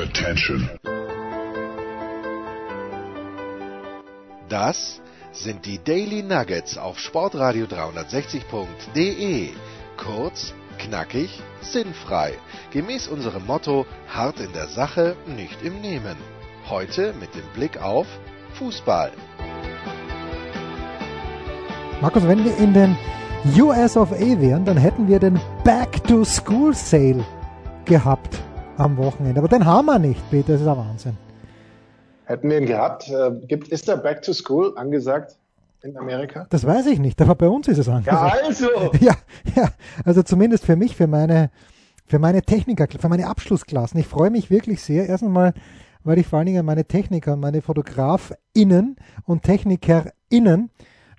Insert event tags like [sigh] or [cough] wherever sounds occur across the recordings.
Attention. Das sind die Daily Nuggets auf Sportradio 360.de. Kurz, knackig, sinnfrei. Gemäß unserem Motto: hart in der Sache, nicht im Nehmen. Heute mit dem Blick auf Fußball. Markus, wenn wir in den US of A wären, dann hätten wir den Back to School Sale gehabt am Wochenende. Aber den haben wir nicht, Peter, das ist ein Wahnsinn. Hätten wir ihn gehabt. Äh, gibt, ist der Back to School angesagt in Amerika? Das weiß ich nicht, aber bei uns ist es angesagt. Ja, also! [laughs] Ja, ja, also zumindest für mich, für meine, für meine Techniker, für meine Abschlussklassen. Ich freue mich wirklich sehr. Erst einmal, weil ich vor allen Dingen meine Techniker und meine FotografInnen und TechnikerInnen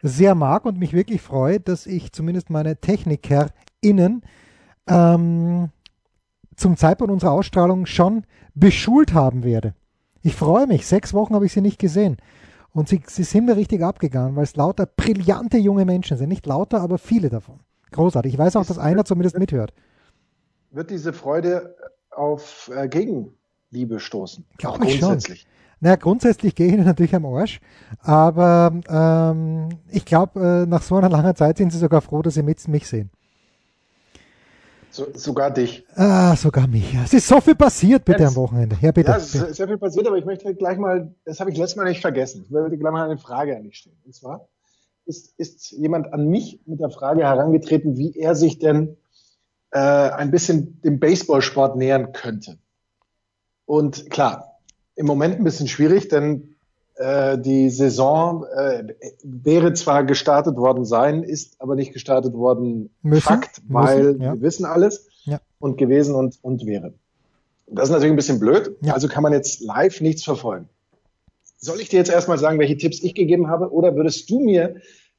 sehr mag und mich wirklich freue, dass ich zumindest meine TechnikerInnen ähm, zum Zeitpunkt unserer Ausstrahlung schon beschult haben werde. Ich freue mich. Sechs Wochen habe ich sie nicht gesehen. Und sie, sie sind mir richtig abgegangen, weil es lauter brillante junge Menschen sind. Nicht lauter, aber viele davon. Großartig. Ich weiß auch, dass einer zumindest mithört. Wird diese Freude auf äh, Gegenliebe stoßen? Glaube ich schon. Naja, grundsätzlich gehe ich ihnen [laughs] natürlich am Arsch, aber ähm, ich glaube, äh, nach so einer langen Zeit sind sie sogar froh, dass sie mit mich sehen. So, sogar dich. Ah, sogar mich. Ja. Es ist so viel passiert bitte Jetzt, am Wochenende. Ja, bitte. Ja, es ist sehr viel passiert, aber ich möchte gleich mal, das habe ich letztes Mal nicht vergessen. Ich würde gleich mal eine Frage an dich stellen. Und zwar, ist, ist jemand an mich mit der Frage herangetreten, wie er sich denn äh, ein bisschen dem Baseballsport nähern könnte. Und klar, im Moment ein bisschen schwierig, denn die Saison äh, wäre zwar gestartet worden sein, ist aber nicht gestartet worden. Müssen, Fakt, weil müssen, ja. wir wissen alles ja. und gewesen und, und wäre. Das ist natürlich ein bisschen blöd, ja. also kann man jetzt live nichts verfolgen. Soll ich dir jetzt erstmal sagen, welche Tipps ich gegeben habe, oder würdest du mir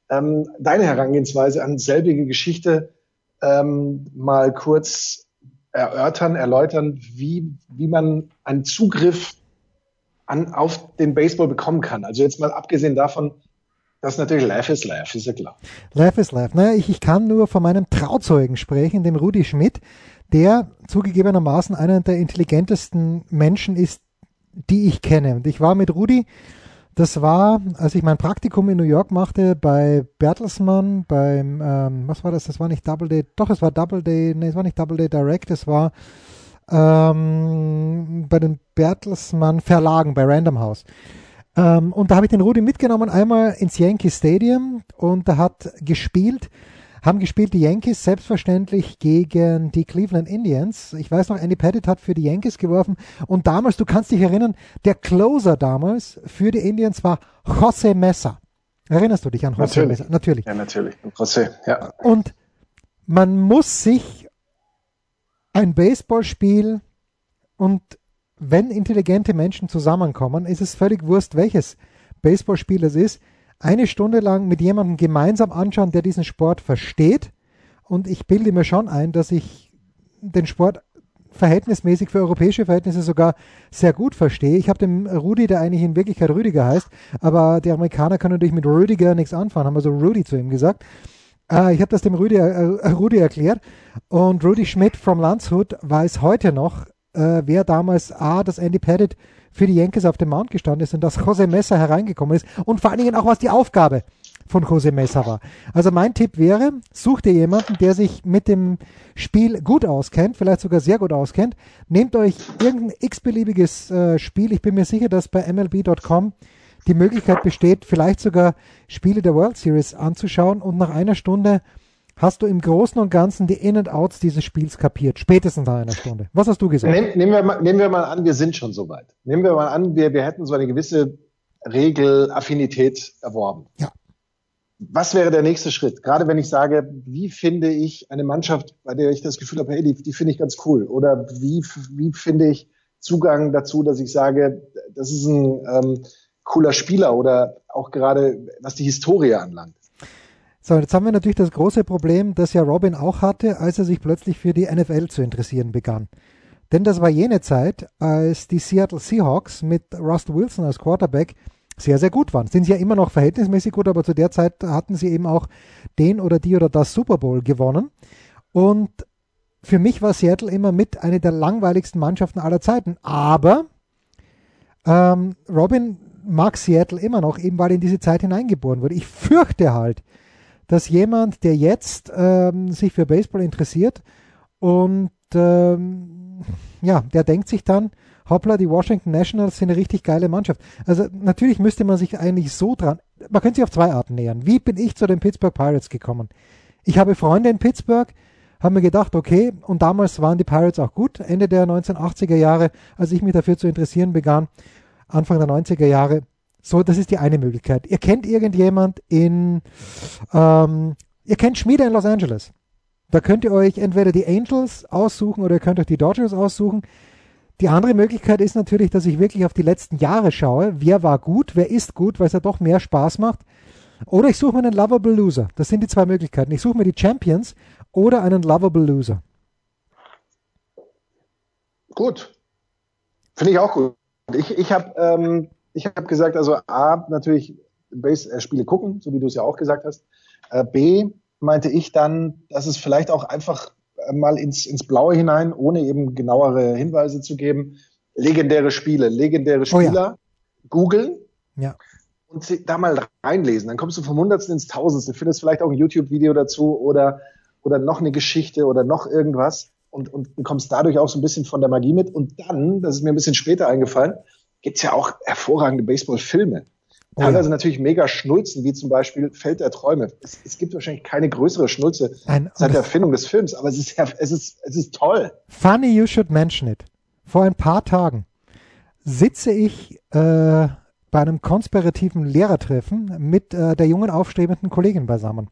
ähm, deine Herangehensweise an selbige Geschichte ähm, mal kurz erörtern, erläutern, wie, wie man einen Zugriff an, auf den Baseball bekommen kann. Also jetzt mal abgesehen davon, dass natürlich live ist live, ist ja klar. Live ist live. Naja, ich, ich kann nur von meinem Trauzeugen sprechen, dem Rudi Schmidt, der zugegebenermaßen einer der intelligentesten Menschen ist, die ich kenne. Und ich war mit Rudi, das war, als ich mein Praktikum in New York machte, bei Bertelsmann, beim, ähm, was war das? Das war nicht Double Day, doch, es war Double Day, nee, es war nicht Double Day Direct, es war ähm, bei den Bertelsmann Verlagen, bei Random House. Ähm, und da habe ich den Rudi mitgenommen, einmal ins Yankee Stadium und da hat gespielt, haben gespielt die Yankees selbstverständlich gegen die Cleveland Indians. Ich weiß noch, Andy Pettit hat für die Yankees geworfen und damals, du kannst dich erinnern, der Closer damals für die Indians war José Mesa. Erinnerst du dich an José natürlich. Mesa? Natürlich. Ja, natürlich. José, ja. Und man muss sich ein Baseballspiel und wenn intelligente Menschen zusammenkommen, ist es völlig wurscht, welches Baseballspiel es ist, eine Stunde lang mit jemandem gemeinsam anschauen, der diesen Sport versteht. Und ich bilde mir schon ein, dass ich den Sport verhältnismäßig für europäische Verhältnisse sogar sehr gut verstehe. Ich habe dem Rudi, der eigentlich in Wirklichkeit Rüdiger heißt, aber die Amerikaner können natürlich mit Rüdiger nichts anfangen, haben also Rudi zu ihm gesagt. Äh, ich habe das dem Rudi, äh, Rudi erklärt und Rudi Schmidt vom Landshut weiß heute noch, äh, wer damals A, das Andy Pettit für die Yankees auf dem Mount gestanden ist und dass Jose Messer hereingekommen ist und vor allen Dingen auch, was die Aufgabe von Jose Messer war. Also mein Tipp wäre, such dir jemanden, der sich mit dem Spiel gut auskennt, vielleicht sogar sehr gut auskennt. Nehmt euch irgendein x-beliebiges äh, Spiel. Ich bin mir sicher, dass bei MLB.com die Möglichkeit besteht, vielleicht sogar Spiele der World Series anzuschauen und nach einer Stunde hast du im Großen und Ganzen die In- und Outs dieses Spiels kapiert, spätestens nach einer Stunde. Was hast du gesagt? Nehm, nehmen, wir mal, nehmen wir mal an, wir sind schon so weit. Nehmen wir mal an, wir, wir hätten so eine gewisse Regelaffinität erworben. Ja. Was wäre der nächste Schritt? Gerade wenn ich sage, wie finde ich eine Mannschaft, bei der ich das Gefühl habe, hey, die, die finde ich ganz cool. Oder wie, wie finde ich Zugang dazu, dass ich sage, das ist ein ähm, cooler Spieler oder auch gerade was die Historie anlangt. So, jetzt haben wir natürlich das große Problem, das ja Robin auch hatte, als er sich plötzlich für die NFL zu interessieren begann. Denn das war jene Zeit, als die Seattle Seahawks mit Rust Wilson als Quarterback sehr, sehr gut waren. Sind sie ja immer noch verhältnismäßig gut, aber zu der Zeit hatten sie eben auch den oder die oder das Super Bowl gewonnen. Und für mich war Seattle immer mit eine der langweiligsten Mannschaften aller Zeiten. Aber ähm, Robin mag Seattle immer noch, eben weil in diese Zeit hineingeboren wurde. Ich fürchte halt, dass jemand, der jetzt ähm, sich für Baseball interessiert und ähm, ja, der denkt sich dann, hoppla, die Washington Nationals sind eine richtig geile Mannschaft. Also natürlich müsste man sich eigentlich so dran, man könnte sich auf zwei Arten nähern. Wie bin ich zu den Pittsburgh Pirates gekommen? Ich habe Freunde in Pittsburgh, haben mir gedacht, okay, und damals waren die Pirates auch gut, Ende der 1980er Jahre, als ich mich dafür zu interessieren begann, Anfang der 90er Jahre. So, das ist die eine Möglichkeit. Ihr kennt irgendjemand in, ähm, ihr kennt Schmiede in Los Angeles. Da könnt ihr euch entweder die Angels aussuchen oder ihr könnt euch die Dodgers aussuchen. Die andere Möglichkeit ist natürlich, dass ich wirklich auf die letzten Jahre schaue. Wer war gut, wer ist gut, weil es ja doch mehr Spaß macht. Oder ich suche mir einen Lovable Loser. Das sind die zwei Möglichkeiten. Ich suche mir die Champions oder einen Lovable Loser. Gut. Finde ich auch gut. Ich, ich habe ähm, hab gesagt, also A, natürlich Base-Spiele gucken, so wie du es ja auch gesagt hast. Äh, B, meinte ich dann, dass es vielleicht auch einfach äh, mal ins, ins Blaue hinein, ohne eben genauere Hinweise zu geben, legendäre Spiele, legendäre Spieler oh ja. googeln ja. und da mal reinlesen. Dann kommst du vom Hundertsten ins Tausendste, findest vielleicht auch ein YouTube-Video dazu oder, oder noch eine Geschichte oder noch irgendwas und, und bekommst dadurch auch so ein bisschen von der Magie mit. Und dann, das ist mir ein bisschen später eingefallen, gibt's ja auch hervorragende Baseball-Filme. Teilweise oh ja. natürlich mega Schnulzen, wie zum Beispiel Feld der Träume. Es, es gibt wahrscheinlich keine größere Schnulze Ein, seit der Erfindung des Films, aber es ist, es, ist, es ist toll. Funny you should mention it. Vor ein paar Tagen sitze ich äh, bei einem konspirativen Lehrertreffen mit äh, der jungen aufstrebenden Kollegin beisammen.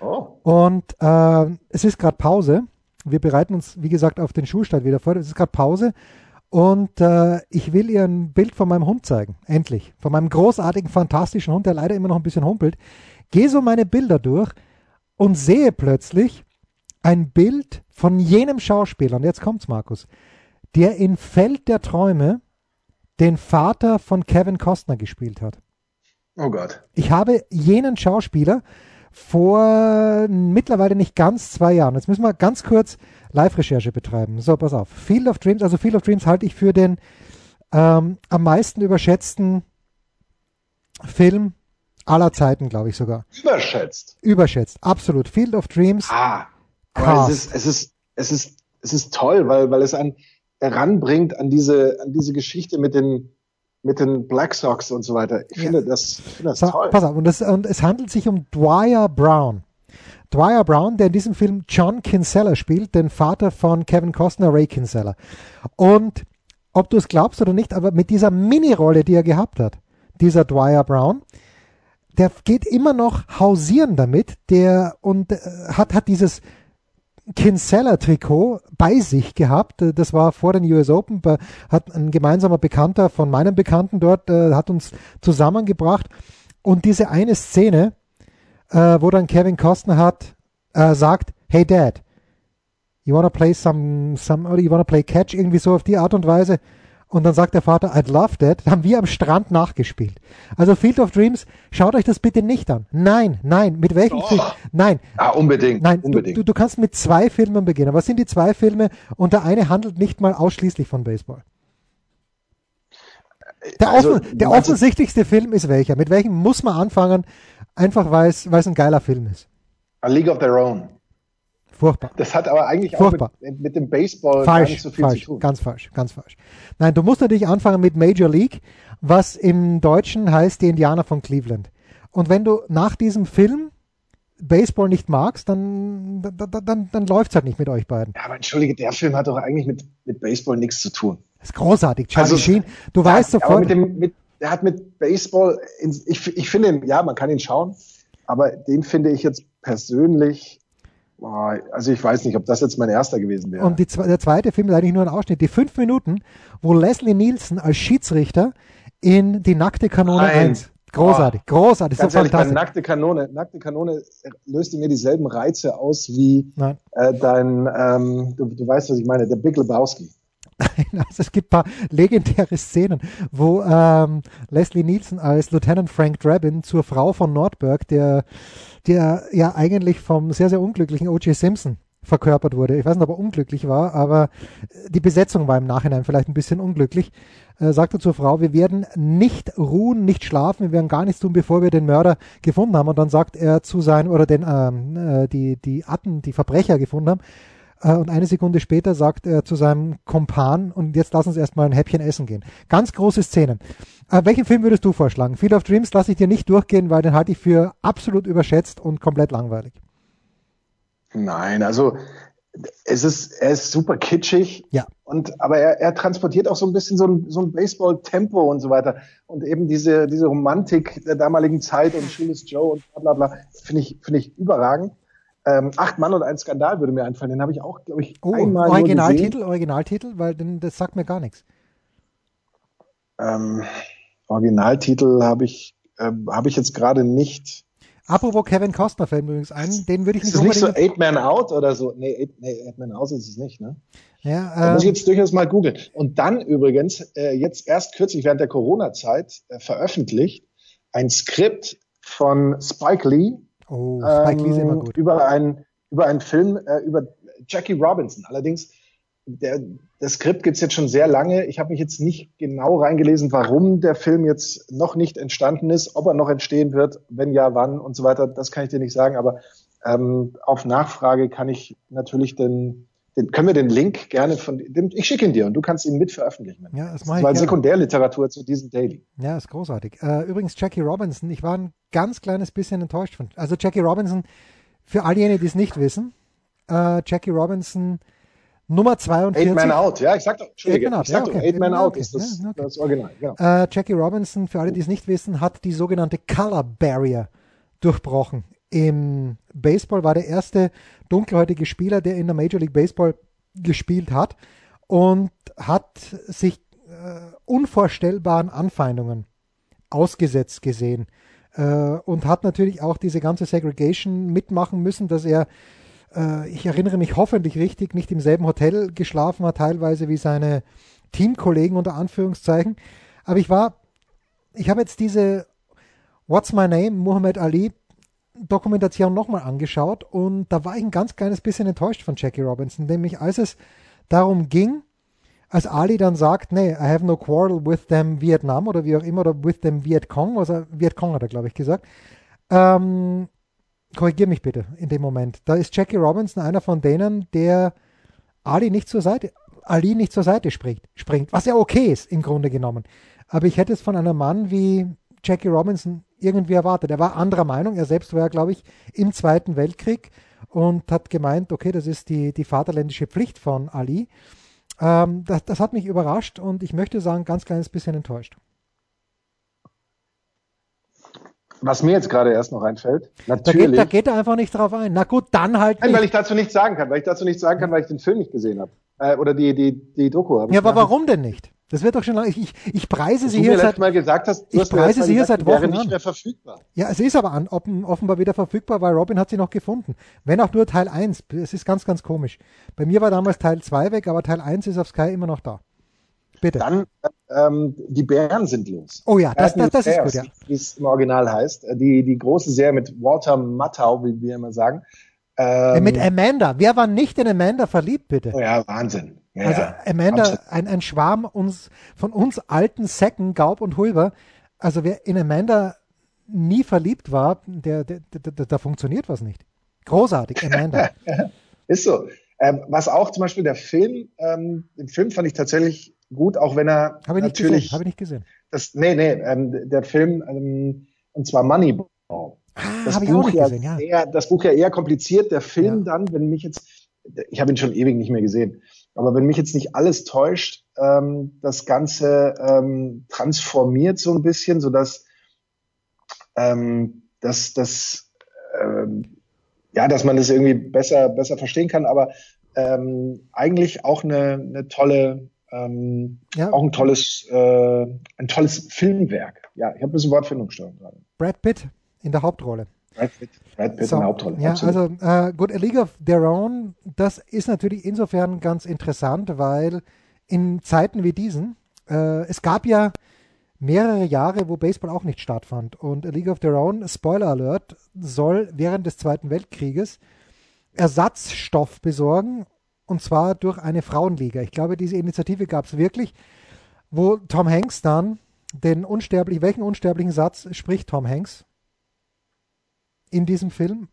Oh. Und äh, es ist gerade Pause. Wir bereiten uns, wie gesagt, auf den Schulstart wieder vor. Es ist gerade Pause und äh, ich will ihr ein Bild von meinem Hund zeigen. Endlich. Von meinem großartigen, fantastischen Hund, der leider immer noch ein bisschen humpelt. Gehe so meine Bilder durch und sehe plötzlich ein Bild von jenem Schauspieler. Und jetzt kommt's, Markus. Der in Feld der Träume den Vater von Kevin Costner gespielt hat. Oh Gott. Ich habe jenen Schauspieler vor mittlerweile nicht ganz zwei Jahren. Jetzt müssen wir ganz kurz Live-Recherche betreiben. So, pass auf. Field of Dreams, also Field of Dreams halte ich für den ähm, am meisten überschätzten Film aller Zeiten, glaube ich sogar. Überschätzt. Überschätzt, absolut. Field of Dreams. Ah, aber es ist, es ist, es ist, es ist toll, weil, weil es einen heranbringt an diese, an diese Geschichte mit den, mit den Black Sox und so weiter. Ich ja. finde das, ich finde das so, toll. Pass auf, und, das, und es handelt sich um Dwyer Brown. Dwyer Brown, der in diesem Film John Kinsella spielt, den Vater von Kevin Costner, Ray Kinsella. Und ob du es glaubst oder nicht, aber mit dieser Mini-Rolle, die er gehabt hat, dieser Dwyer Brown, der geht immer noch hausieren damit, der und äh, hat, hat dieses Kinsella-Trikot bei sich gehabt. Das war vor den US Open, hat ein gemeinsamer Bekannter von meinem Bekannten dort, äh, hat uns zusammengebracht. Und diese eine Szene, äh, wo dann Kevin Costner hat, äh, sagt, hey Dad, you wanna play some, some, or you wanna play catch, irgendwie so auf die Art und Weise. Und dann sagt der Vater, I'd love that. Haben wir am Strand nachgespielt. Also Field of Dreams, schaut euch das bitte nicht an. Nein, nein. Mit welchem oh. Film? Nein. Ah, unbedingt. Nein, unbedingt. Du, du, du kannst mit zwei Filmen beginnen. Was sind die zwei Filme? Und der eine handelt nicht mal ausschließlich von Baseball. Der, also, offen, der offensichtlichste Film ist welcher? Mit welchem muss man anfangen? Einfach weil es, weil es ein geiler Film ist. A League of Their Own. Furchtbar. Das hat aber eigentlich Furchtbar. auch mit, mit, dem Baseball falsch, gar nicht so viel falsch, zu tun. Ganz falsch, ganz falsch. Nein, du musst natürlich anfangen mit Major League, was im Deutschen heißt die Indianer von Cleveland. Und wenn du nach diesem Film Baseball nicht magst, dann, dann, dann, dann läuft es halt nicht mit euch beiden. Ja, aber entschuldige, der Film hat doch eigentlich mit, mit Baseball nichts zu tun. Das ist großartig. Charlie also, Sheen, du ja, weißt sofort. Mit dem, mit, der hat mit Baseball, ich, ich finde, ja, man kann ihn schauen, aber den finde ich jetzt persönlich also ich weiß nicht, ob das jetzt mein erster gewesen wäre. Und die, der zweite Film ist eigentlich nur ein Ausschnitt. Die fünf Minuten, wo Leslie Nielsen als Schiedsrichter in die nackte Kanone Nein. 1. Großartig, oh, großartig. Ganz so ehrlich, fantastisch. nackte Kanone, nackte Kanone löst mir dieselben Reize aus wie äh, dein, ähm, du, du weißt, was ich meine, der Big Lebowski. [laughs] also es gibt ein paar legendäre Szenen, wo ähm, Leslie Nielsen als Lieutenant Frank Drabin zur Frau von Nordberg, der, der ja eigentlich vom sehr, sehr unglücklichen O.J. Simpson verkörpert wurde. Ich weiß nicht, ob er unglücklich war, aber die Besetzung war im Nachhinein vielleicht ein bisschen unglücklich. Äh, sagte zur Frau, wir werden nicht ruhen, nicht schlafen, wir werden gar nichts tun, bevor wir den Mörder gefunden haben. Und dann sagt er zu seinem, oder den, ähm, äh, die, die Atten, die Verbrecher gefunden haben. Äh, und eine Sekunde später sagt er zu seinem Kompan, und jetzt lass uns erstmal ein Häppchen essen gehen. Ganz große Szenen. Äh, welchen Film würdest du vorschlagen? Field of Dreams lasse ich dir nicht durchgehen, weil den halte ich für absolut überschätzt und komplett langweilig. Nein, also es ist, er ist super kitschig. Ja. Und, aber er, er transportiert auch so ein bisschen so ein, so ein Baseball-Tempo und so weiter. Und eben diese, diese Romantik der damaligen Zeit und Shoeless Joe und bla, bla, bla, finde ich, finde ich überragend. Ähm, Acht Mann und ein Skandal würde mir einfallen. Den habe ich auch, glaube ich, oh, einmal Originaltitel, Originaltitel, weil denn, das sagt mir gar nichts. Ähm, Originaltitel habe ich, äh, habe ich jetzt gerade nicht. Apropos Kevin Costner fällt mir übrigens ein, den würde ich Ist nicht es nicht so Eight Man Out oder so? Nee, Eight, nee, Eight Man Out ist es nicht, ne? Ja, Da muss ich ähm, jetzt durchaus mal googeln. Und dann übrigens, äh, jetzt erst kürzlich während der Corona-Zeit äh, veröffentlicht, ein Skript von Spike Lee, oh, Spike Lee ist immer ähm, gut. über, ein, über einen Film äh, über Jackie Robinson. Allerdings, der, das Skript gibt's jetzt schon sehr lange. Ich habe mich jetzt nicht genau reingelesen, warum der Film jetzt noch nicht entstanden ist, ob er noch entstehen wird, wenn ja, wann und so weiter. Das kann ich dir nicht sagen, aber ähm, auf Nachfrage kann ich natürlich den, den können wir den Link gerne von dem, ich schicke ihn dir und du kannst ihn mit veröffentlichen. Ja, das das mache ich war gerne. Sekundärliteratur zu diesem Daily. Ja, ist großartig. Äh, übrigens, Jackie Robinson, ich war ein ganz kleines bisschen enttäuscht von. Also Jackie Robinson, für all jene, die es nicht wissen, äh, Jackie Robinson Nummer 42. Eight Man Out, ja, ich sag doch, Entschuldige, Eight Man Out, ich sag ja, okay. Eight Man Ja, Out ist das, Ja, okay. das Original, genau. Äh, Jackie Robinson, für alle, die es nicht wissen, hat die sogenannte Color Barrier durchbrochen. Im Baseball war der erste dunkelhäutige Spieler, der in der Major League Baseball gespielt hat und hat sich äh, unvorstellbaren Anfeindungen ausgesetzt gesehen äh, und hat natürlich auch diese ganze Segregation mitmachen müssen, dass er, äh, ich erinnere mich hoffentlich richtig, nicht im selben Hotel geschlafen hat, teilweise wie seine Teamkollegen unter Anführungszeichen. Aber ich war, ich habe jetzt diese What's My Name, Muhammad Ali Dokumentation nochmal angeschaut und da war ich ein ganz kleines bisschen enttäuscht von Jackie Robinson, nämlich als es darum ging, als Ali dann sagt, nee, I have no quarrel with them Vietnam oder wie auch immer, oder with them Viet Cong, also Viet Cong hat er, glaube ich, gesagt. Ähm, korrigier mich bitte in dem Moment. Da ist Jackie Robinson einer von denen, der Ali nicht zur Seite, Ali nicht zur Seite springt, springt, was ja okay ist im Grunde genommen. Aber ich hätte es von einem Mann wie Jackie Robinson irgendwie erwartet. Er war anderer Meinung. Er selbst war ja, glaube ich, im Zweiten Weltkrieg und hat gemeint, okay, das ist die, die vaterländische Pflicht von Ali. Ähm, das, das hat mich überrascht und ich möchte sagen, ganz kleines bisschen enttäuscht. Was mir jetzt gerade erst noch einfällt, Da natürlich, geht, da geht er einfach nicht drauf ein. Na gut, dann halt Nein, weil nicht. ich dazu nichts sagen kann, weil ich dazu nichts sagen kann, weil ich den Film nicht gesehen habe. Äh, oder die, die, die Doku habe. Ja, aber warum denn nicht? Das wird doch schon lange. Ich, ich, ich preise sie hier seit. Mal gesagt hast, ich preise Mal sie hier seit Wochen nicht mehr verfügbar. Ja, es ist aber an, offen, offenbar wieder verfügbar, weil Robin hat sie noch gefunden. Wenn auch nur Teil 1. Es ist ganz, ganz komisch. Bei mir war damals Teil 2 weg, aber Teil 1 ist auf Sky immer noch da. Bitte. Dann, ähm, die Bären sind los. Oh ja, das, das, das ist gut, ja. Wie es im Original heißt. Die, die große Serie mit Walter Matthau, wie wir immer sagen. Äh, Ähm, Mit Amanda. Wer war nicht in Amanda verliebt, bitte? oh ja, Wahnsinn. Ja, Also. Amanda, ein, ein Schwarm uns, von uns alten Säcken, Gaub und Hulber. Also wer in Amanda nie verliebt war, der, der, der, da funktioniert was nicht. Großartig, Amanda. [laughs] Ist so. Ähm, was auch zum Beispiel der Film, ähm, den Film fand ich tatsächlich gut, auch wenn er Habe ich natürlich Habe ich nicht gesehen. das, nee, nee, ähm, der Film, ähm, und zwar Moneyball. Ah, Das auch Buch ja gesehen, ja. Eher, das Buch ja eher kompliziert, der Film Ja. dann, wenn mich jetzt, ich habe ihn schon ewig nicht mehr gesehen, aber wenn mich jetzt nicht alles täuscht, ähm, das Ganze ähm, transformiert so ein bisschen, sodass ähm, dass, dass, ähm, ja, dass man das irgendwie besser, besser verstehen kann, aber ähm, eigentlich auch eine, eine tolle, ähm, ja. auch ein tolles, äh, ein tolles Filmwerk. Ja, ich habe ein bisschen Wortfindungsstörung gerade. Brad Pitt in der Hauptrolle. Brad Pitt, Brad Pitt So, in der Hauptrolle. Ja, absolut. also äh, gut, A League of Their Own, das ist natürlich insofern ganz interessant, weil in Zeiten wie diesen, äh, es gab ja mehrere Jahre, wo Baseball auch nicht stattfand. Und A League of Their Own, Spoiler Alert, soll während des Zweiten Weltkrieges Ersatzstoff besorgen und zwar durch eine Frauenliga. Ich glaube, diese Initiative gab es wirklich, wo Tom Hanks dann den unsterblichen, welchen unsterblichen Satz spricht Tom Hanks in diesem Film?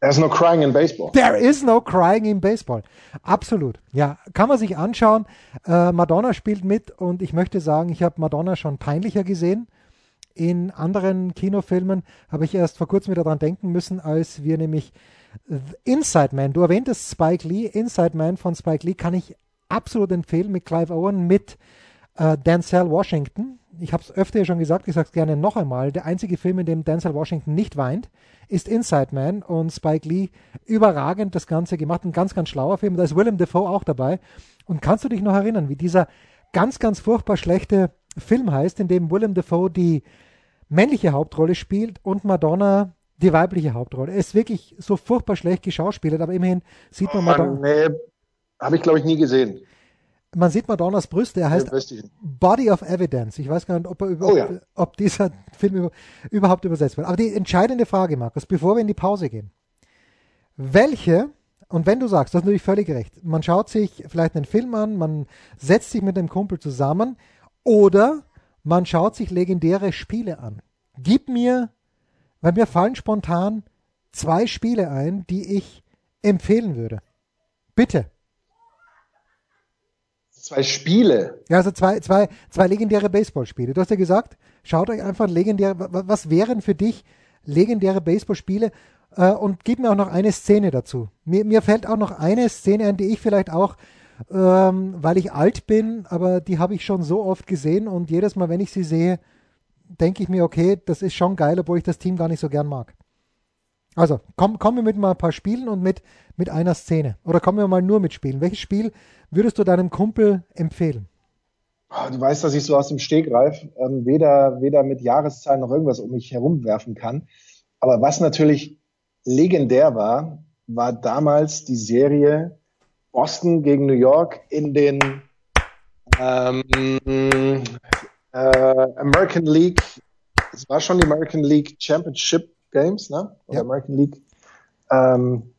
There's no crying in baseball. There is no crying in baseball. Absolut. Ja, kann man sich anschauen. Äh, Madonna spielt mit und ich möchte sagen, ich habe Madonna schon peinlicher gesehen. In anderen Kinofilmen habe ich erst vor kurzem wieder dran denken müssen, als wir nämlich Inside Man, du erwähntest Spike Lee, Inside Man von Spike Lee kann ich absolut empfehlen mit Clive Owen, mit äh, Denzel Washington. Ich habe es öfter schon gesagt, ich sage es gerne noch einmal. Der einzige Film, in dem Denzel Washington nicht weint, ist Inside Man und Spike Lee überragend das Ganze gemacht. Ein ganz, ganz schlauer Film. Da ist Willem Dafoe auch dabei. Und kannst du dich noch erinnern, wie dieser ganz, ganz furchtbar schlechte Film heißt, in dem Willem Dafoe die männliche Hauptrolle spielt und Madonna die weibliche Hauptrolle. Er ist wirklich so furchtbar schlecht geschauspielert, aber immerhin sieht man Madonna. Nee, habe ich glaube ich nie gesehen. Man sieht Madonnas Brüste, er heißt Body of Evidence. Ich weiß gar nicht, ob, er über, oh, ja. ob dieser [laughs] Film über, überhaupt übersetzt wird. Aber die entscheidende Frage, Markus, bevor wir in die Pause gehen. Welche, und wenn du sagst, das ist natürlich völlig recht, man schaut sich vielleicht einen Film an, man setzt sich mit einem Kumpel zusammen oder man schaut sich legendäre Spiele an. Gib mir weil mir fallen spontan zwei Spiele ein, die ich empfehlen würde. Bitte. Zwei Spiele? Ja, also zwei, zwei, zwei legendäre Baseballspiele. Du hast ja gesagt, schaut euch einfach legendäre, was wären für dich legendäre Baseballspiele? Äh, und gib mir auch noch eine Szene dazu. Mir, mir fällt auch noch eine Szene ein, die ich vielleicht auch, ähm, weil ich alt bin, aber die habe ich schon so oft gesehen und jedes Mal, wenn ich sie sehe, denke ich mir, okay, das ist schon geil, obwohl ich das Team gar nicht so gern mag. Also, komm, kommen wir mit mal ein paar Spielen und mit, mit einer Szene. Oder kommen wir mal nur mit Spielen. Welches Spiel würdest du deinem Kumpel empfehlen? Ah, du weißt, dass ich so aus dem Stegreif ähm, weder, weder mit Jahreszahlen noch irgendwas um mich herumwerfen kann. Aber was natürlich legendär war, war damals die Serie Boston gegen New York in den ähm, äh, American League, es war schon die American League Championship Games, ne? Oder ja. American League, ähm,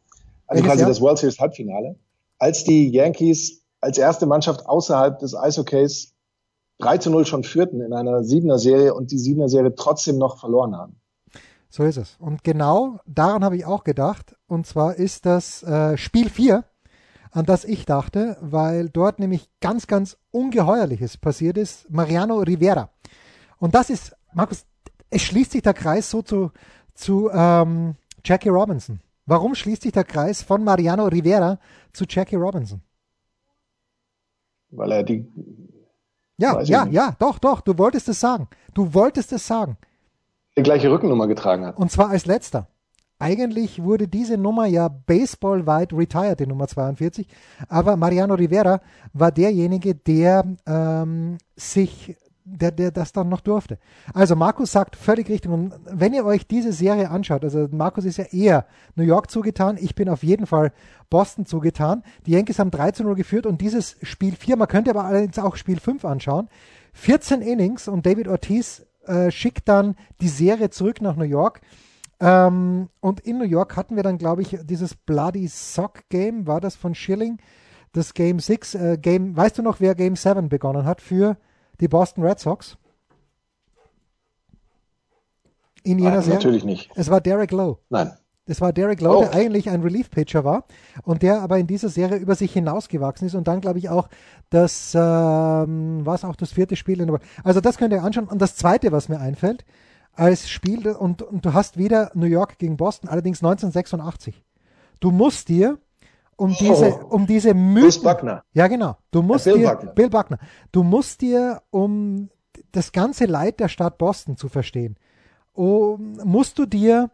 also quasi das World Series Halbfinale, als die Yankees als erste Mannschaft außerhalb des Eishockeys 3 zu 0 schon führten in einer Siebener Serie und die Siebener Serie trotzdem noch verloren haben. So ist es. Und genau daran habe ich auch gedacht. Und zwar ist das äh, Spiel 4 an das ich dachte, weil dort nämlich ganz, ganz Ungeheuerliches passiert ist. Mariano Rivera. Und das ist, Markus, es schließt sich der Kreis so zu, zu ähm, Jackie Robinson. Warum schließt sich der Kreis von Mariano Rivera zu Jackie Robinson? Weil er die. Ja, ja, ja, doch, doch, du wolltest es sagen. Du wolltest es sagen. Die gleiche Rückennummer getragen hat. Und zwar als letzter. Eigentlich wurde diese Nummer ja baseballweit retired, die Nummer 42. Aber Mariano Rivera war derjenige, der ähm, sich der, der das dann noch durfte. Also Markus sagt völlig richtig. Und wenn ihr euch diese Serie anschaut, also Markus ist ja eher New York zugetan, ich bin auf jeden Fall Boston zugetan. Die Yankees haben 3 zu 0 geführt und dieses Spiel 4, man könnte aber allerdings auch Spiel 5 anschauen. 14 Innings und David Ortiz äh, schickt dann die Serie zurück nach New York. Ähm, und in New York hatten wir dann, glaube ich, dieses Bloody Sock Game, war das von Schilling, das Game 6, äh, Game, weißt du noch, wer Game 7 begonnen hat für die Boston Red Sox? In jener Nein, Serie? Natürlich nicht. Es war Derek Lowe. Nein. Es war Derek Lowe, oh. der eigentlich ein Relief-Pitcher war und der aber in dieser Serie über sich hinausgewachsen ist und dann, glaube ich, auch das, ähm, was auch das vierte Spiel. In der Also das könnt ihr anschauen. Und das zweite, was mir einfällt, als Spiel und, und du hast wieder New York gegen Boston, allerdings 1986. Du musst dir um oh. diese, um diese Mythen. Bill Buckner. Ja, genau. Du musst Bill dir, Buckner. Bill Buckner. Du musst dir, um das ganze Leid der Stadt Boston zu verstehen, um, musst du dir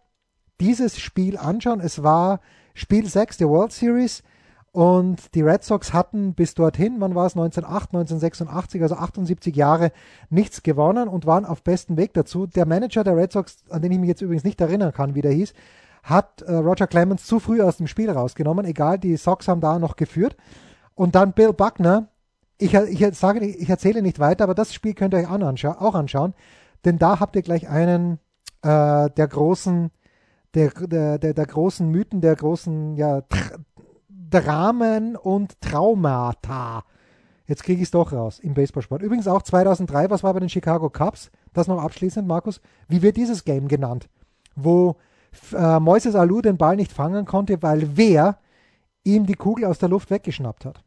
dieses Spiel anschauen. Es war Spiel 6 der World Series. Und die Red Sox hatten bis dorthin, wann war es, 1908, 1986, also 78 Jahre, nichts gewonnen und waren auf bestem Weg dazu. Der Manager der Red Sox, an den ich mich jetzt übrigens nicht erinnern kann, wie der hieß, hat äh, Roger Clemens zu früh aus dem Spiel rausgenommen. Egal, die Sox haben da noch geführt. Und dann Bill Buckner. Ich, ich sage, ich erzähle nicht weiter, aber das Spiel könnt ihr euch auch anschauen, denn da habt ihr gleich einen äh, der großen der, der, der, der großen Mythen, der großen ja, Dramen und Traumata. Jetzt kriege ich es doch raus im Baseballsport. Übrigens auch 2003, was war bei den Chicago Cubs? Das noch abschließend, Markus. Wie wird dieses Game genannt? Wo äh, Moises Alou den Ball nicht fangen konnte, weil wer ihm die Kugel aus der Luft weggeschnappt hat.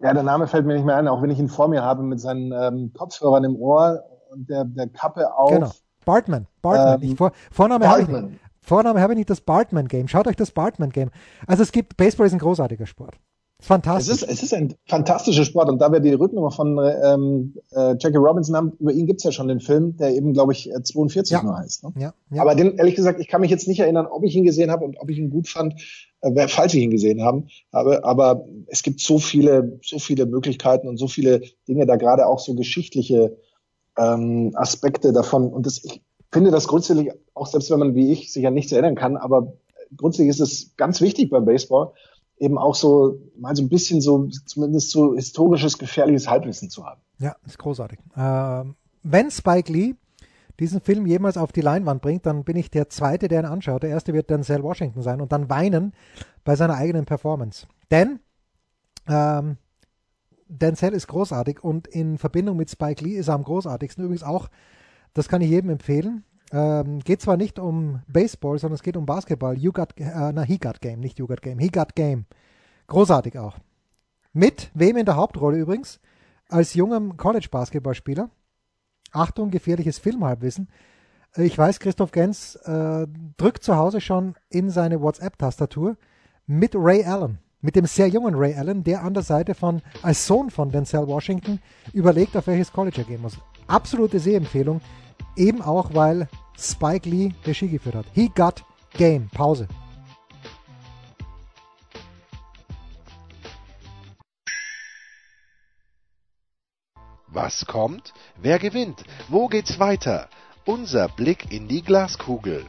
Ja, der Name fällt mir nicht mehr ein, auch wenn ich ihn vor mir habe mit seinen ähm, Kopfhörern im Ohr und der, der Kappe auf. Genau. Bartman. Bartman. Ähm, ich, vor, Vorname habe ich nicht. Vorname habe ich nicht das Bartman Game. Schaut euch das Bartman Game. Also es gibt, Baseball ist ein großartiger Sport. Fantastisch. Es ist, es ist ein fantastischer Sport und da wir die Rücknummer von ähm, äh, Jackie Robinson haben, über ihn gibt's ja schon den Film, der eben, glaube ich, 42 ja. nur heißt. Ne? Ja, ja. Aber den, ehrlich gesagt, ich kann mich jetzt nicht erinnern, ob ich ihn gesehen habe und ob ich ihn gut fand, äh, falls ich ihn gesehen habe. Aber es gibt so viele, so viele Möglichkeiten und so viele Dinge, da gerade auch so geschichtliche ähm, Aspekte davon. Und das, ich finde das grundsätzlich, auch selbst wenn man wie ich sich an nichts erinnern kann, aber grundsätzlich ist es ganz wichtig beim Baseball, eben auch so mal so ein bisschen so zumindest so historisches gefährliches Halbwissen zu haben. Ja, ist großartig. Ähm, wenn Spike Lee diesen Film jemals auf die Leinwand bringt, dann bin ich der Zweite, der ihn anschaut. Der Erste wird Denzel Washington sein und dann weinen bei seiner eigenen Performance. Denn ähm, Denzel ist großartig und in Verbindung mit Spike Lee ist er am großartigsten. Übrigens auch, das kann ich jedem empfehlen. Ähm, geht zwar nicht um Baseball, sondern es geht um Basketball. You got, äh, na, He Got Game, nicht You Got Game. He Got Game. Großartig auch. Mit wem in der Hauptrolle übrigens? Als jungem College-Basketballspieler. Achtung, gefährliches Filmhalbwissen. Ich weiß, Christoph Gens äh, drückt zu Hause schon in seine WhatsApp-Tastatur mit Ray Allen, mit dem sehr jungen Ray Allen, der an der Seite von, als Sohn von Denzel Washington, überlegt, auf welches College er gehen muss. Absolute Sehempfehlung, eben auch, weil Spike Lee Regie geführt hat. He got game. Pause. Was kommt? Wer gewinnt? Wo geht's weiter? Unser Blick in die Glaskugel.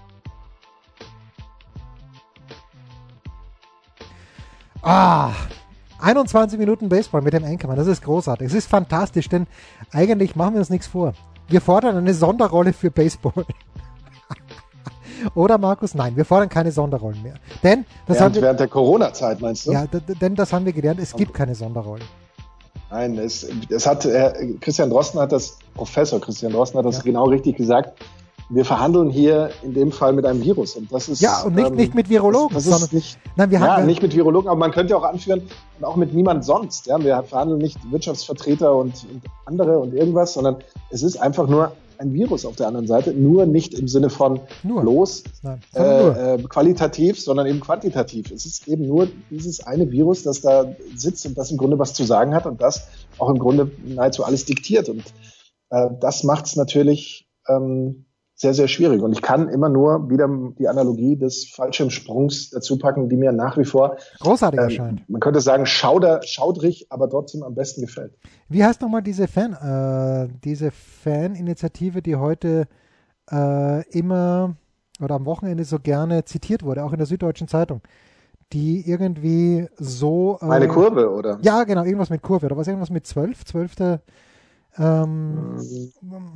Ah, 21 Minuten Baseball mit dem Anchorman, das ist großartig. Es ist fantastisch, denn eigentlich machen wir uns nichts vor. Wir fordern eine Sonderrolle für Baseball. [laughs] Oder Markus? Nein, wir fordern keine Sonderrollen mehr. Denn das während, haben wir, während der Corona-Zeit meinst du? Ja, denn das haben wir gelernt, es gibt keine Sonderrollen. Nein, es, es hat, äh, Christian Drosten hat das, Professor Christian Drosten hat das ja. genau richtig gesagt. Wir verhandeln hier in dem Fall mit einem Virus. Und das ist, ja, und nicht, ähm, nicht mit Virologen. Das, das ist nicht, nein, wir ja, haben, nicht mit Virologen, aber man könnte auch anführen, und auch mit niemand sonst. Ja, wir verhandeln nicht Wirtschaftsvertreter und, und andere und irgendwas, sondern es ist einfach nur ein Virus auf der anderen Seite, nur nicht im Sinne von nur. bloß Nein, äh, äh, qualitativ, sondern eben quantitativ. Es ist eben nur dieses eine Virus, das da sitzt und das im Grunde was zu sagen hat und das auch im Grunde nahezu alles diktiert. Und äh, das macht es natürlich ähm, sehr, sehr schwierig. Und ich kann immer nur wieder die Analogie des Fallschirmsprungs dazu packen, die mir nach wie vor großartig ähm, erscheint. Man könnte sagen, schauder, schaudrig, aber trotzdem am besten gefällt. Wie heißt nochmal diese Fan, äh, diese Fan-Initiative, die heute äh, immer oder am Wochenende so gerne zitiert wurde, auch in der Süddeutschen Zeitung? die irgendwie so. Äh, Meine Kurve, oder? Ja, genau, irgendwas mit Kurve. Oder was irgendwas mit 12, 12. Ähm,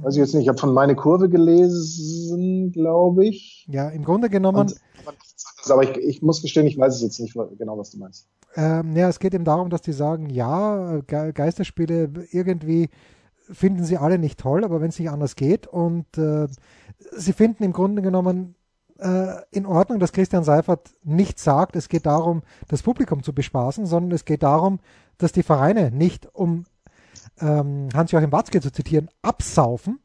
Weiß ich jetzt nicht, ich habe von meine Kurve gelesen, glaube ich. Ja, im Grunde genommen. Und, aber ich, ich, muss gestehen, ich weiß es jetzt nicht genau, was du meinst. Ähm, ja, es geht eben darum, dass die sagen, ja, Ge Geisterspiele irgendwie finden sie alle nicht toll, aber wenn es nicht anders geht und äh, sie finden im Grunde genommen äh, in Ordnung, dass Christian Seifert nicht sagt, es geht darum, das Publikum zu bespaßen, sondern es geht darum, dass die Vereine nicht um ähm, Hans-Joachim Watzke zu zitieren, absaufen.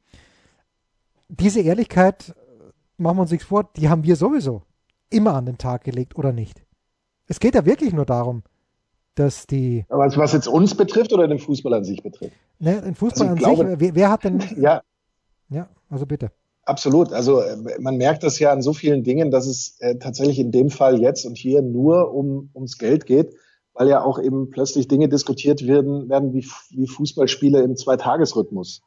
Diese Ehrlichkeit, machen wir uns nichts vor, die haben wir sowieso immer an den Tag gelegt, oder nicht? Es geht ja wirklich nur darum, dass die. Aber was jetzt uns betrifft oder den Fußball an sich betrifft? Ne, den Fußball also an glaube, sich, wer, wer, hat denn. [laughs] Ja. Ja, also bitte. Absolut. Also äh, man merkt das ja an so vielen Dingen, dass es äh, tatsächlich in dem Fall jetzt und hier nur um, ums Geld geht weil ja auch eben plötzlich Dinge diskutiert werden, werden wie, wie Fußballspiele im Zweitagesrhythmus.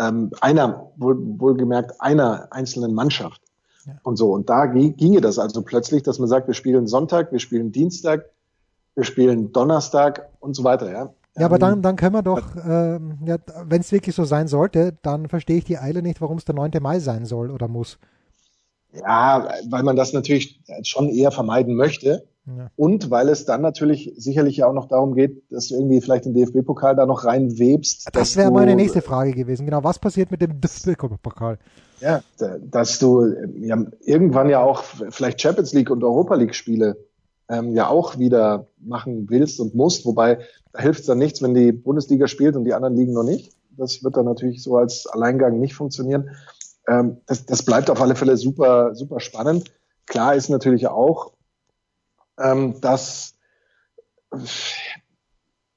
Ähm, einer, wohl, wohlgemerkt einer einzelnen Mannschaft. Ja. Und so. Und da ginge das also plötzlich, dass man sagt, wir spielen Sonntag, wir spielen Dienstag, wir spielen Donnerstag und so weiter, ja. Ja, aber dann, dann können wir doch, äh, ja, wenn es wirklich so sein sollte, dann verstehe ich die Eile nicht, warum es der 9. Mai sein soll oder muss. Ja, weil man das natürlich schon eher vermeiden möchte. Ja. Und weil es dann natürlich sicherlich ja auch noch darum geht, dass du irgendwie vielleicht den DFB-Pokal da noch reinwebst. Das wäre meine nächste Frage gewesen. Genau, was passiert mit dem DFB-Pokal? Ja, dass du ja, irgendwann ja auch vielleicht Champions League und Europa League Spiele ähm, ja auch wieder machen willst und musst. Wobei da hilft es dann nichts, wenn die Bundesliga spielt und die anderen Ligen noch nicht. Das wird dann natürlich so als Alleingang nicht funktionieren. Ähm, das, das bleibt auf alle Fälle super, super spannend. Klar ist natürlich auch, ähm, dass,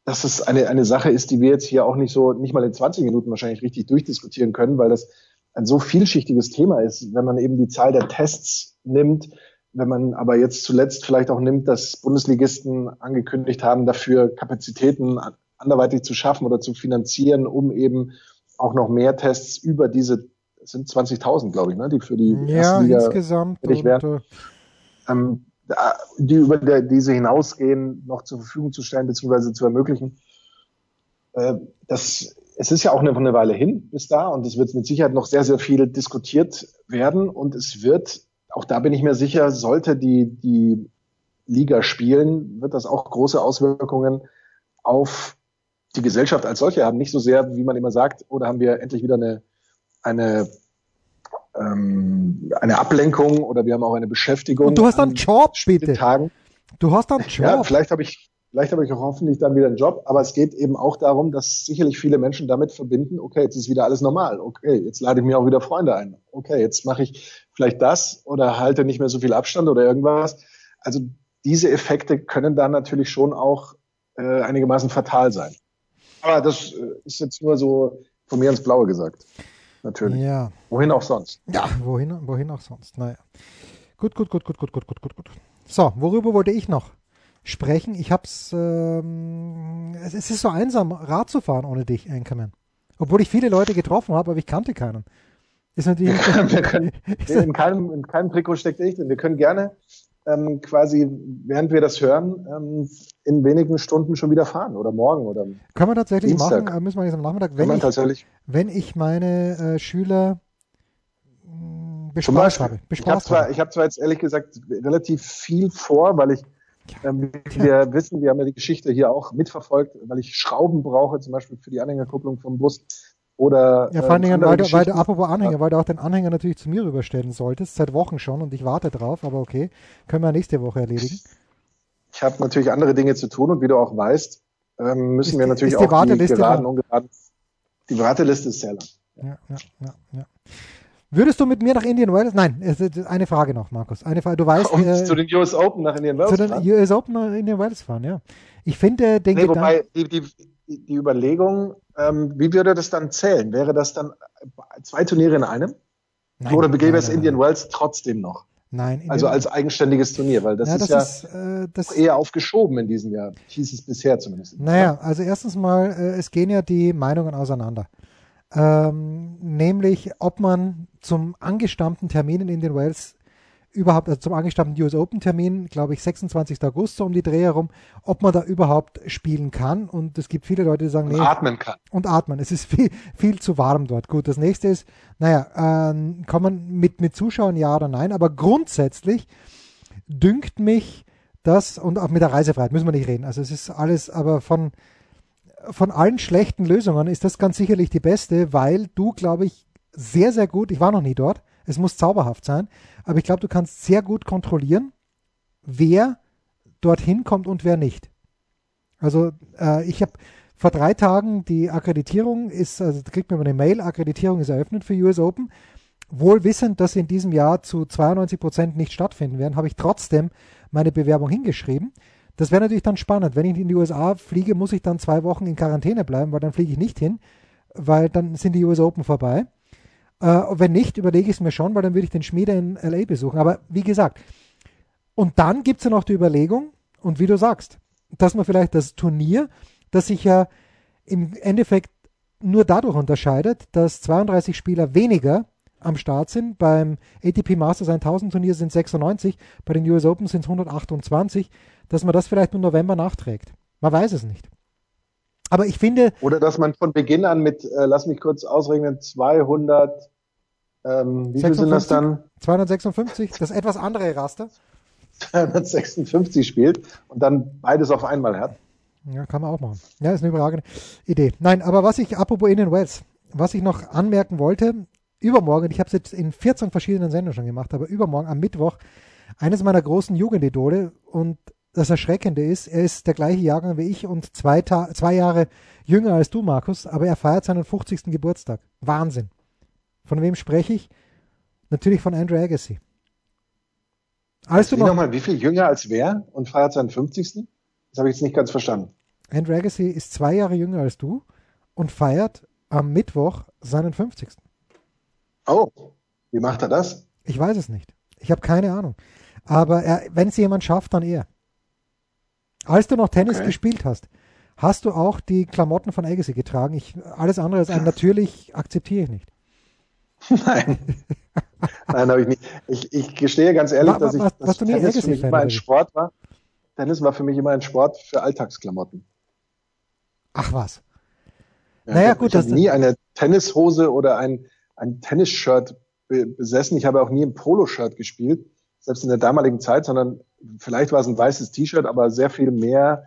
dass es eine, eine Sache ist, die wir jetzt hier auch nicht so, nicht mal in 20 Minuten wahrscheinlich richtig durchdiskutieren können, weil das ein so vielschichtiges Thema ist, wenn man eben die Zahl der Tests nimmt, wenn man aber jetzt zuletzt vielleicht auch nimmt, dass Bundesligisten angekündigt haben, dafür Kapazitäten anderweitig zu schaffen oder zu finanzieren, um eben auch noch mehr Tests über diese, sind 20.000, glaube ich, ne, die für die ja, erste Liga insgesamt werden, äh, ähm, die über der, diese hinausgehen, noch zur Verfügung zu stellen bzw. zu ermöglichen. Äh, das, es ist ja auch eine, eine Weile hin bis da und es wird mit Sicherheit noch sehr, sehr viel diskutiert werden und es wird auch da bin ich mir sicher, sollte die, die Liga spielen, wird das auch große Auswirkungen auf die Gesellschaft als solche haben. Nicht so sehr, wie man immer sagt, oder haben wir endlich wieder eine, eine, ähm, eine Ablenkung oder wir haben auch eine Beschäftigung. Und du hast einen Job, bitte. Tagen. Du hast einen Job. Ja, vielleicht habe ich Vielleicht habe ich auch hoffentlich dann wieder einen Job, aber es geht eben auch darum, dass sicherlich viele Menschen damit verbinden, okay, jetzt ist wieder alles normal, okay, jetzt lade ich mir auch wieder Freunde ein, okay, jetzt mache ich vielleicht das oder halte nicht mehr so viel Abstand oder irgendwas. Also diese Effekte können dann natürlich schon auch äh, einigermaßen fatal sein. Aber das äh, ist jetzt nur so von mir ins Blaue gesagt. Natürlich. Ja. Wohin auch sonst. Ja, wohin, wohin auch sonst. Naja. Gut, gut, gut, gut, gut, gut, gut, gut, gut. So, worüber wollte ich noch sprechen. Ich hab's, ähm, es, es ist so einsam, Rad zu fahren ohne dich, Anchorman. Obwohl ich viele Leute getroffen habe, aber ich kannte keinen. Ist natürlich. wir können, [laughs] in, keinem, in keinem Trikot steckt ich drin. Wir können gerne ähm, quasi, während wir das hören, ähm, in wenigen Stunden schon wieder fahren oder morgen oder. Können wir tatsächlich Dienstag. machen, äh, müssen wir jetzt am Nachmittag, wenn, ich, tatsächlich. wenn ich meine äh, Schüler mh, bespaßt habe. Bespaßt ich habe zwar, ich hab zwar jetzt ehrlich gesagt relativ viel vor, weil ich ähm, wir wissen, wir haben ja die Geschichte hier auch mitverfolgt, weil ich Schrauben brauche, zum Beispiel für die Anhängerkupplung vom Bus. Oder, ja, vor allen Dingen, ähm, weil, du, weil du, apropos Anhänger, weil du auch den Anhänger natürlich zu mir rüberstellen solltest, seit Wochen schon und ich warte drauf, aber okay, können wir nächste Woche erledigen. Ich habe natürlich andere Dinge zu tun und wie du auch weißt, ähm, müssen ist, wir natürlich die auch die geraden, ungeraden, die Warteliste ist sehr lang. Ja, ja, ja, ja. Würdest du mit mir nach Indian Wells? Nein, eine Frage noch, Markus. Eine Frage. Du weißt. Um äh, zu den US Open nach Indian Wells Zu den fahren? US Open nach Indian Wells fahren, ja. Ich finde den nee, wobei die, die, die Überlegung, ähm, wie würde das dann zählen? Wäre das dann zwei Turniere in einem? Nein, Oder gäbe es Indian Wells trotzdem noch? Nein. Also als eigenständiges Turnier, weil das, ja, ist das ja ist, äh, eher aufgeschoben in diesem Jahr. Hieß es bisher zumindest. Naja, also erstens mal, äh, es gehen ja die Meinungen auseinander ähm, nämlich ob man zum angestammten Termin in Indian Wells überhaupt, also zum angestammten US Open Termin, glaube ich, 26. August so um die Dreh herum, ob man da überhaupt spielen kann. Und es gibt viele Leute, die sagen, nee. Und atmen kann. Und atmen. Es ist viel, viel zu warm dort. Gut, das nächste ist, naja, äh, kann man mit, mit Zuschauern ja oder nein, aber grundsätzlich dünkt mich das, und auch mit der Reisefreiheit müssen wir nicht reden. Also es ist alles, aber von, von allen schlechten Lösungen ist das ganz sicherlich die beste, weil du, glaube ich, sehr, sehr gut, ich war noch nie dort, es muss zauberhaft sein, aber ich glaube, du kannst sehr gut kontrollieren, wer dorthin kommt und wer nicht. Also äh, ich habe vor drei Tagen die Akkreditierung ist, also kriegt man eine Mail, Akkreditierung ist eröffnet für US Open. Wohl wissend, dass sie in diesem Jahr zu 92 Prozent nicht stattfinden werden, habe ich trotzdem meine Bewerbung hingeschrieben. Das wäre natürlich dann spannend. Wenn ich in die USA fliege, muss ich dann zwei Wochen in Quarantäne bleiben, weil dann fliege ich nicht hin, weil dann sind die US Open vorbei. Äh, wenn nicht, überlege ich es mir schon, weil dann würde ich den Schmiede in LA besuchen. Aber wie gesagt, und dann gibt es ja noch die Überlegung, und wie du sagst, dass man vielleicht das Turnier, das sich ja im Endeffekt nur dadurch unterscheidet, dass 32 Spieler weniger am Start sind. Beim ATP Masters 1000 Turnier sind 96, bei den US Open sind es 128 dass man das vielleicht im November nachträgt. Man weiß es nicht. Aber ich finde. Oder dass man von Beginn an mit, äh, lass mich kurz ausrechnen, 200 Ähm, wie viel sind das dann? [laughs] 256, das etwas andere Raster. 256 spielt und dann beides auf einmal hat. Ja, kann man auch machen. Ja, ist eine überragende Idee. Nein, aber was ich, apropos Indian Wells, was ich noch anmerken wollte, übermorgen, ich habe es jetzt in 14 verschiedenen Sendungen schon gemacht, aber übermorgen am Mittwoch, eines meiner großen Jugendidole und das Erschreckende ist, er ist der gleiche Jahrgang wie ich und zwei, Ta zwei Jahre jünger als du, Markus, aber er feiert seinen 50. Geburtstag. Wahnsinn. Von wem spreche ich? Natürlich von Andrew Agassi. Als du noch, noch mal, wie viel jünger als wer und feiert seinen 50. Das habe ich jetzt nicht ganz verstanden. Andrew Agassi ist zwei Jahre jünger als du und feiert am Mittwoch seinen 50. Oh, wie macht er das? Ich weiß es nicht. Ich habe keine Ahnung. Aber wenn es jemand schafft, dann er. Als du noch Tennis okay. gespielt hast, hast du auch die Klamotten von Agassi getragen. Ich, alles andere als ein natürlich akzeptiere ich nicht. [laughs] Nein. Nein, habe ich nicht. Ich, ich gestehe ganz ehrlich, was, dass ich was, dass Tennis für mich immer ein Sport war. Tennis war für mich immer ein Sport für Alltagsklamotten. Ach was. Ja, naja, ich gut. Ich habe nie eine Tennishose oder ein, ein Tennisshirt besessen. Ich habe auch nie ein Poloshirt gespielt, selbst in der damaligen Zeit, sondern vielleicht war es ein weißes T-Shirt, aber sehr viel mehr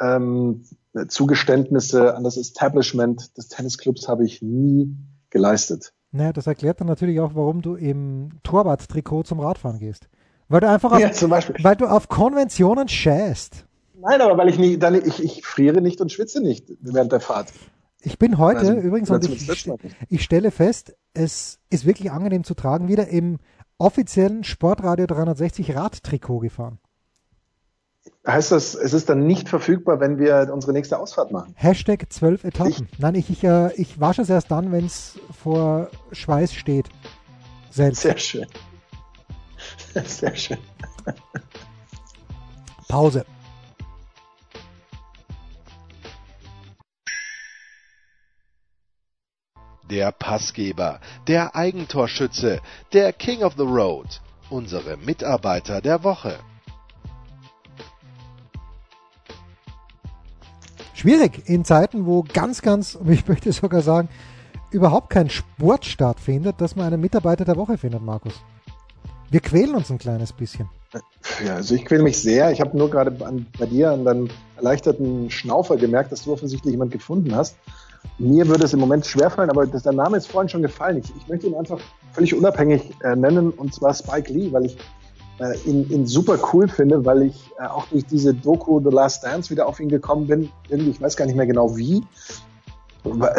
ähm, Zugeständnisse an das Establishment des Tennisclubs habe ich nie geleistet. Naja, das erklärt dann natürlich auch, warum du im Torwart-Trikot zum Radfahren gehst. Weil du einfach auf, ja, weil du auf Konventionen schäst. Nein, aber weil ich nie, dann, ich, ich friere nicht und schwitze nicht während der Fahrt. Ich bin heute also, übrigens, und ich, ich, stelle fest, es ist wirklich angenehm zu tragen, wieder im offiziellen Sportradio 360 Radtrikot gefahren. Heißt das, es ist dann nicht verfügbar, wenn wir unsere nächste Ausfahrt machen? Hashtag 12 Etappen. Ich, Nein, ich, ich, äh, ich wasche es erst dann, wenn es vor Schweiß steht. Selbst. Sehr schön. [laughs] Sehr schön. Pause. Der Passgeber, der Eigentorschütze, der King of the Road, unsere Mitarbeiter der Woche. schwierig in Zeiten, wo ganz, ganz, ich möchte sogar sagen, überhaupt kein Sport stattfindet, dass man einen Mitarbeiter der Woche findet, Markus. Wir quälen uns ein kleines bisschen. Ja, also ich quäle mich sehr. Ich habe nur gerade bei dir an deinem erleichterten Schnaufer gemerkt, dass du offensichtlich jemand gefunden hast. Mir würde es im Moment schwerfallen, aber das, der Name ist vorhin schon gefallen. Ich, ich möchte ihn einfach völlig unabhängig äh, nennen, und zwar Spike Lee, weil ich äh, ihn, ihn super cool finde, weil ich äh, auch durch diese Doku The Last Dance wieder auf ihn gekommen bin. Irgendwie, ich weiß gar nicht mehr genau wie.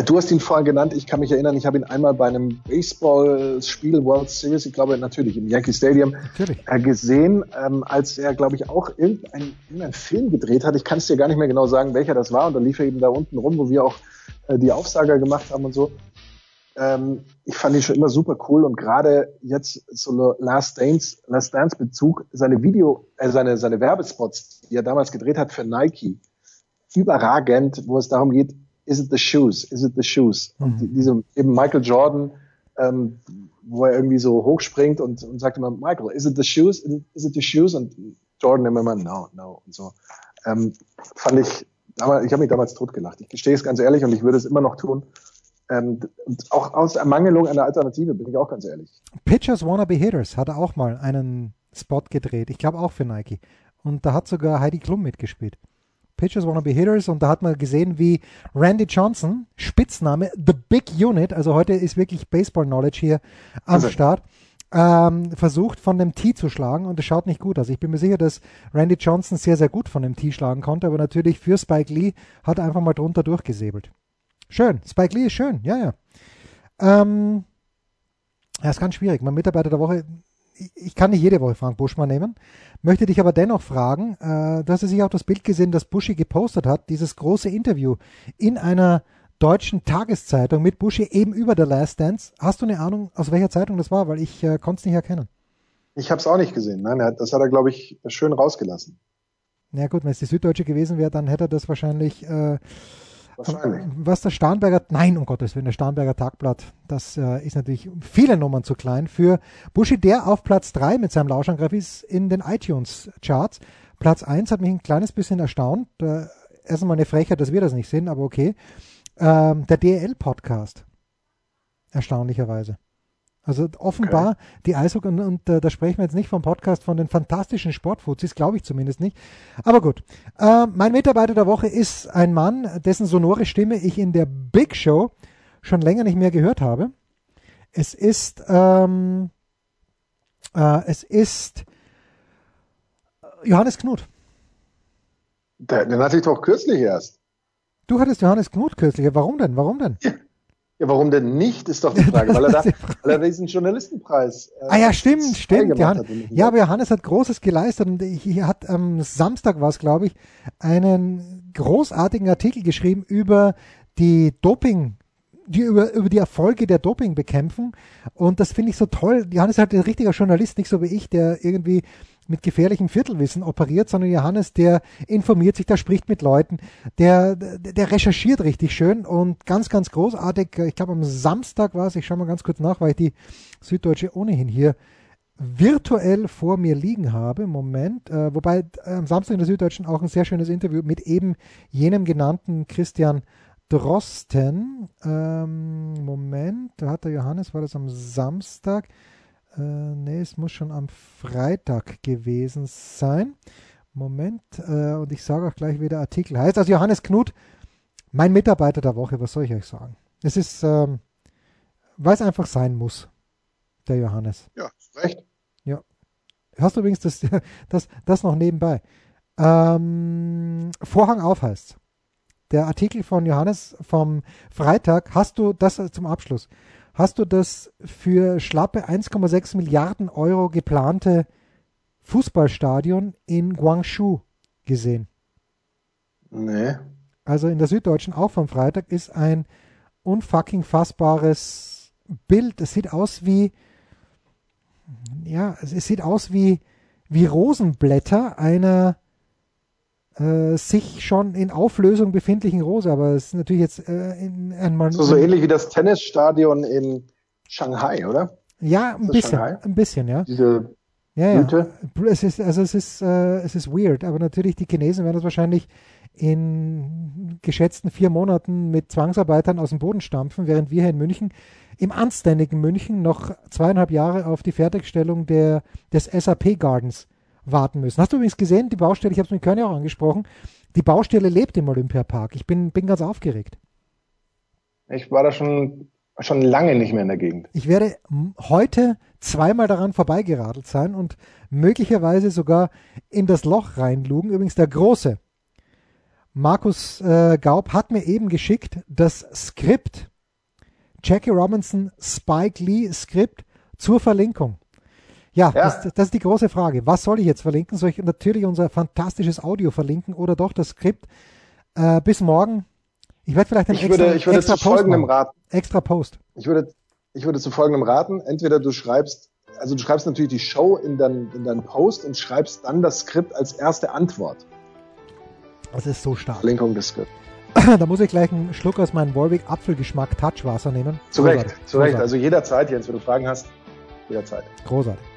Du hast ihn vorher genannt, ich kann mich erinnern, ich habe ihn einmal bei einem Baseballspiel World Series, ich glaube natürlich im Yankee Stadium, äh, gesehen, ähm, als er, glaube ich, auch irgendeinen irgendein Film gedreht hat. Ich kann es dir gar nicht mehr genau sagen, welcher das war. Und da lief er eben da unten rum, wo wir auch äh, die Aufsager gemacht haben und so. Ähm, ich fand ihn schon immer super cool und gerade jetzt so Last Dance, Last Dance Bezug, seine Video, äh, seine, seine Werbespots, die er damals gedreht hat für Nike, überragend, wo es darum geht, is it the shoes, is it the shoes? Mhm. Und die, diese, eben Michael Jordan, ähm, wo er irgendwie so hochspringt und, und sagt immer, Michael, is it the shoes, is it, is it the shoes? Und Jordan immer, no, no, und so. Ähm, fand ich, ich habe mich damals totgelacht. Ich gestehe es ganz ehrlich und ich würde es immer noch tun. Ähm, auch aus Ermangelung einer Alternative, bin ich auch ganz ehrlich. Pitchers Wanna Be Hitters hat auch mal einen Spot gedreht. Ich glaube auch für Nike. Und da hat sogar Heidi Klum mitgespielt. Pitchers Wanna Be Hitters und da hat man gesehen, wie Randy Johnson, Spitzname The Big Unit, also heute ist wirklich Baseball-Knowledge hier am also. Start, ähm, versucht von dem Tee zu schlagen und es schaut nicht gut aus. Ich bin mir sicher, dass Randy Johnson sehr, sehr gut von dem Tee schlagen konnte, aber natürlich für Spike Lee hat er einfach mal drunter durchgesäbelt. Schön. Spike Lee ist schön. Ja, ja. Ähm, ja, ist ganz schwierig. Mein Mitarbeiter der Woche, ich, kann nicht jede Woche Frank Buschmann nehmen, möchte dich aber dennoch fragen, äh, du hast ja sicher auch das Bild gesehen, das Buschi gepostet hat, dieses große Interview in einer deutschen Tageszeitung mit Buschi eben über The Last Dance. Hast du eine Ahnung, aus welcher Zeitung das war? Weil ich äh, konnte es nicht erkennen. Ich habe es auch nicht gesehen. Nein, das hat er, glaube ich, schön rausgelassen. Na ja, gut, wenn es die Süddeutsche gewesen wäre, dann hätte er das wahrscheinlich äh, Wahrscheinlich. Was der Starnberger, nein, um Gottes Willen, der Starnberger Tagblatt, das äh, ist natürlich viele Nummern zu klein für Buschi, der auf Platz 3 mit seinem Lauschangriff ist in den iTunes-Charts. Platz 1 hat mich ein kleines bisschen erstaunt. Äh, erst einmal eine Frechheit, dass wir das nicht sehen, aber okay. Ähm, der DL-Podcast. Erstaunlicherweise. Also offenbar okay. die Eishockey, und, und äh, da sprechen wir jetzt nicht vom Podcast von den fantastischen Sportfuzis, glaube ich zumindest nicht. Aber gut. Äh, mein Mitarbeiter der Woche ist ein Mann, dessen sonore Stimme ich in der Big Show schon länger nicht mehr gehört habe. Es ist, ähm, äh, es ist Johannes Knut. Den, den hatte ich doch kürzlich erst. Du hattest Johannes Knut kürzlich. Warum denn? Warum denn? Ja. Ja, warum denn nicht, ist doch die [laughs] Frage, weil er da, weil er diesen Journalistenpreis. Äh, ah ja, stimmt, stimmt. Johannes, ja, aber Johannes hat Großes geleistet und hier hat am Samstag war es, glaube ich, einen großartigen Artikel geschrieben über die Doping, die über, über die Erfolge der Dopingbekämpfung. Und das finde ich so toll. Johannes ist halt ein richtiger Journalist, nicht so wie ich, der irgendwie mit gefährlichem Viertelwissen operiert, sondern Johannes, der informiert sich, der spricht mit Leuten, der, der recherchiert richtig schön und ganz, ganz großartig. Ich glaube, am Samstag war es, ich schaue mal ganz kurz nach, weil ich die Süddeutsche ohnehin hier virtuell vor mir liegen habe. Moment, äh, wobei äh, am Samstag in der Süddeutschen auch ein sehr schönes Interview mit eben jenem genannten Christian Drosten. Ähm, Moment, da hat der Johannes, war das am Samstag? Äh, nee, es muss schon am Freitag gewesen sein. Moment, äh, und ich sage auch gleich, wie der Artikel heißt. Also Johannes Knut, mein Mitarbeiter der Woche, was soll ich euch sagen? Es ist, ähm, weil es einfach sein muss, der Johannes. Ja, recht. Ja. Hast du übrigens das, [laughs] das, das noch nebenbei. Ähm, Vorhang auf heißt. Der Artikel von Johannes vom Freitag, hast du das zum Abschluss? Hast du das für schlappe 1,6 Milliarden Euro geplante Fußballstadion in Guangzhou gesehen? Nee. Also in der Süddeutschen auch vom Freitag ist ein unfucking fassbares Bild. Es sieht aus wie, ja, es sieht aus wie, wie Rosenblätter einer äh, sich schon in Auflösung befindlichen Rose, aber es ist natürlich jetzt äh, in, ein so, so ähnlich wie das Tennisstadion in Shanghai, oder? Ja, ein bisschen, ein bisschen, ja. Diese ja, ja. Es ist, also es ist, äh, es ist weird, aber natürlich die Chinesen werden das wahrscheinlich in geschätzten vier Monaten mit Zwangsarbeitern aus dem Boden stampfen, während wir hier in München im anständigen München noch zweieinhalb Jahre auf die Fertigstellung der, des SAP Gardens warten müssen. Hast du übrigens gesehen, die Baustelle, ich habe es mit Körner auch angesprochen, die Baustelle lebt im Olympiapark. Ich bin, bin ganz aufgeregt. Ich war da schon, schon lange nicht mehr in der Gegend. Ich werde heute zweimal daran vorbeigeradelt sein und möglicherweise sogar in das Loch reinlugen. Übrigens der Große, Markus äh, Gaub, hat mir eben geschickt das Skript, Jackie Robinson Spike Lee Skript zur Verlinkung. Ja, ja. Das, das, ist die große Frage. Was soll ich jetzt verlinken? Soll ich natürlich unser fantastisches Audio verlinken oder doch das Skript? Äh, bis morgen. Ich werde vielleicht einen ich extra, würde, ich würde extra zu Post folgendem raten. Extra Post. Ich würde, ich würde zu folgendem raten. Entweder du schreibst, also du schreibst natürlich die Show in deinen in dein Post und schreibst dann das Skript als erste Antwort. Das ist so stark. Verlinkung des Skripts. [clears throat] da muss ich gleich einen Schluck aus meinem Wolwig Apfelgeschmack Touchwasser nehmen. Zu Recht, zu Recht. Also jederzeit, Jens, wenn du Fragen hast, jederzeit. Großartig.